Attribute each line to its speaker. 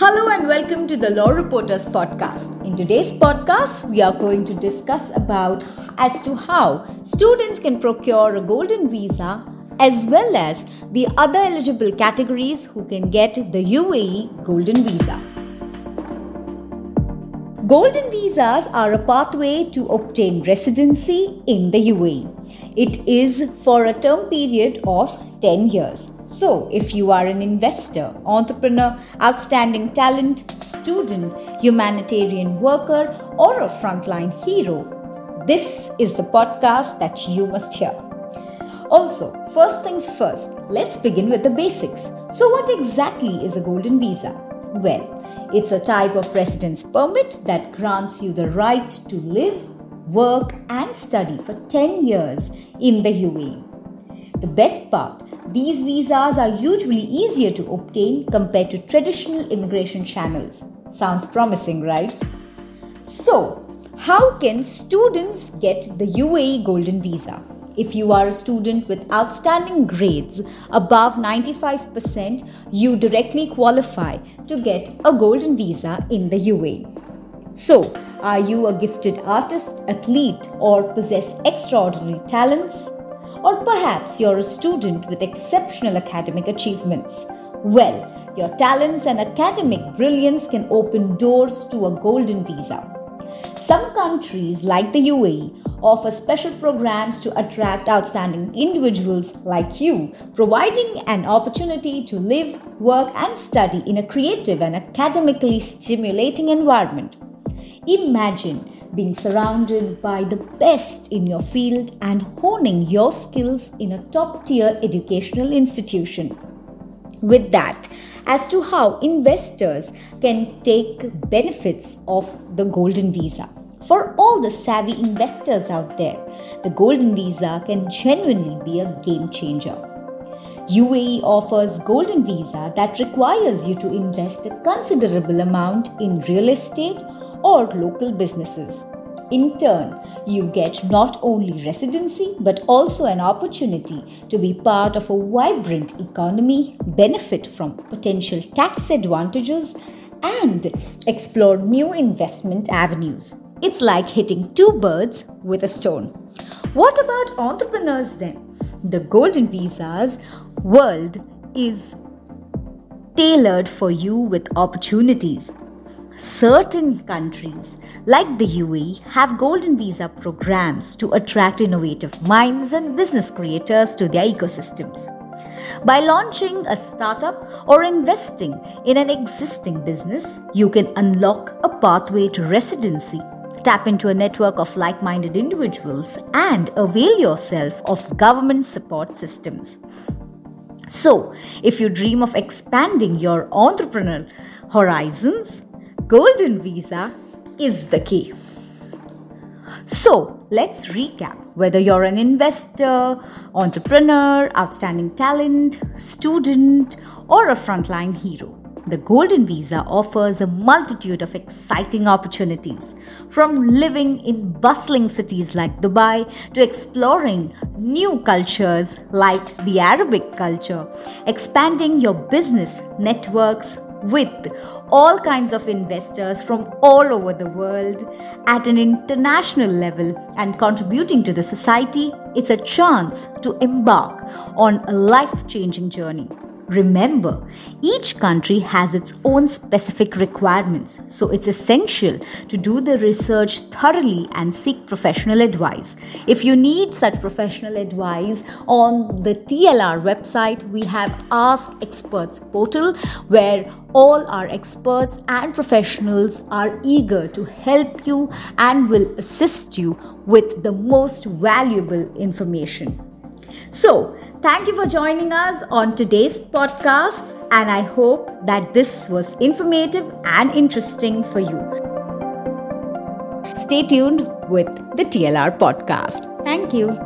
Speaker 1: Hello and welcome to the Law Reporters podcast. In today's podcast, we are going to discuss about as to how students can procure a golden visa as well as the other eligible categories who can get the UAE golden visa. Golden visas are a pathway to obtain residency in the UAE. It is for a term period of 10 years. So, if you are an investor, entrepreneur, outstanding talent, student, humanitarian worker, or a frontline hero, this is the podcast that you must hear. Also, first things first, let's begin with the basics. So, what exactly is a golden visa? Well, it's a type of residence permit that grants you the right to live, work, and study for 10 years in the UAE. The best part these visas are usually easier to obtain compared to traditional immigration channels. Sounds promising, right? So, how can students get the UAE Golden Visa? If you are a student with outstanding grades above 95%, you directly qualify to get a golden visa in the UAE. So, are you a gifted artist, athlete, or possess extraordinary talents? Or perhaps you're a student with exceptional academic achievements. Well, your talents and academic brilliance can open doors to a golden visa. Some countries, like the UAE, offer special programs to attract outstanding individuals like you, providing an opportunity to live, work, and study in a creative and academically stimulating environment. Imagine being surrounded by the best in your field and honing your skills in a top tier educational institution. With that, as to how investors can take benefits of the Golden Visa. For all the savvy investors out there, the Golden Visa can genuinely be a game changer. UAE offers Golden Visa that requires you to invest a considerable amount in real estate or local businesses. In turn, you get not only residency but also an opportunity to be part of a vibrant economy, benefit from potential tax advantages, and explore new investment avenues. It's like hitting two birds with a stone. What about entrepreneurs then? The Golden Visas world is tailored for you with opportunities Certain countries, like the UAE, have golden visa programs to attract innovative minds and business creators to their ecosystems. By launching a startup or investing in an existing business, you can unlock a pathway to residency, tap into a network of like minded individuals, and avail yourself of government support systems. So, if you dream of expanding your entrepreneurial horizons, Golden Visa is the key. So, let's recap. Whether you're an investor, entrepreneur, outstanding talent, student, or a frontline hero, the Golden Visa offers a multitude of exciting opportunities. From living in bustling cities like Dubai to exploring new cultures like the Arabic culture, expanding your business networks with all kinds of investors from all over the world at an international level and contributing to the society, it's a chance to embark on a life changing journey. Remember, each country has its own specific requirements, so it's essential to do the research thoroughly and seek professional advice. If you need such professional advice, on the TLR website, we have Ask Experts portal where all our experts and professionals are eager to help you and will assist you with the most valuable information. So, Thank you for joining us on today's podcast, and I hope that this was informative and interesting for you. Stay tuned with the TLR podcast. Thank you.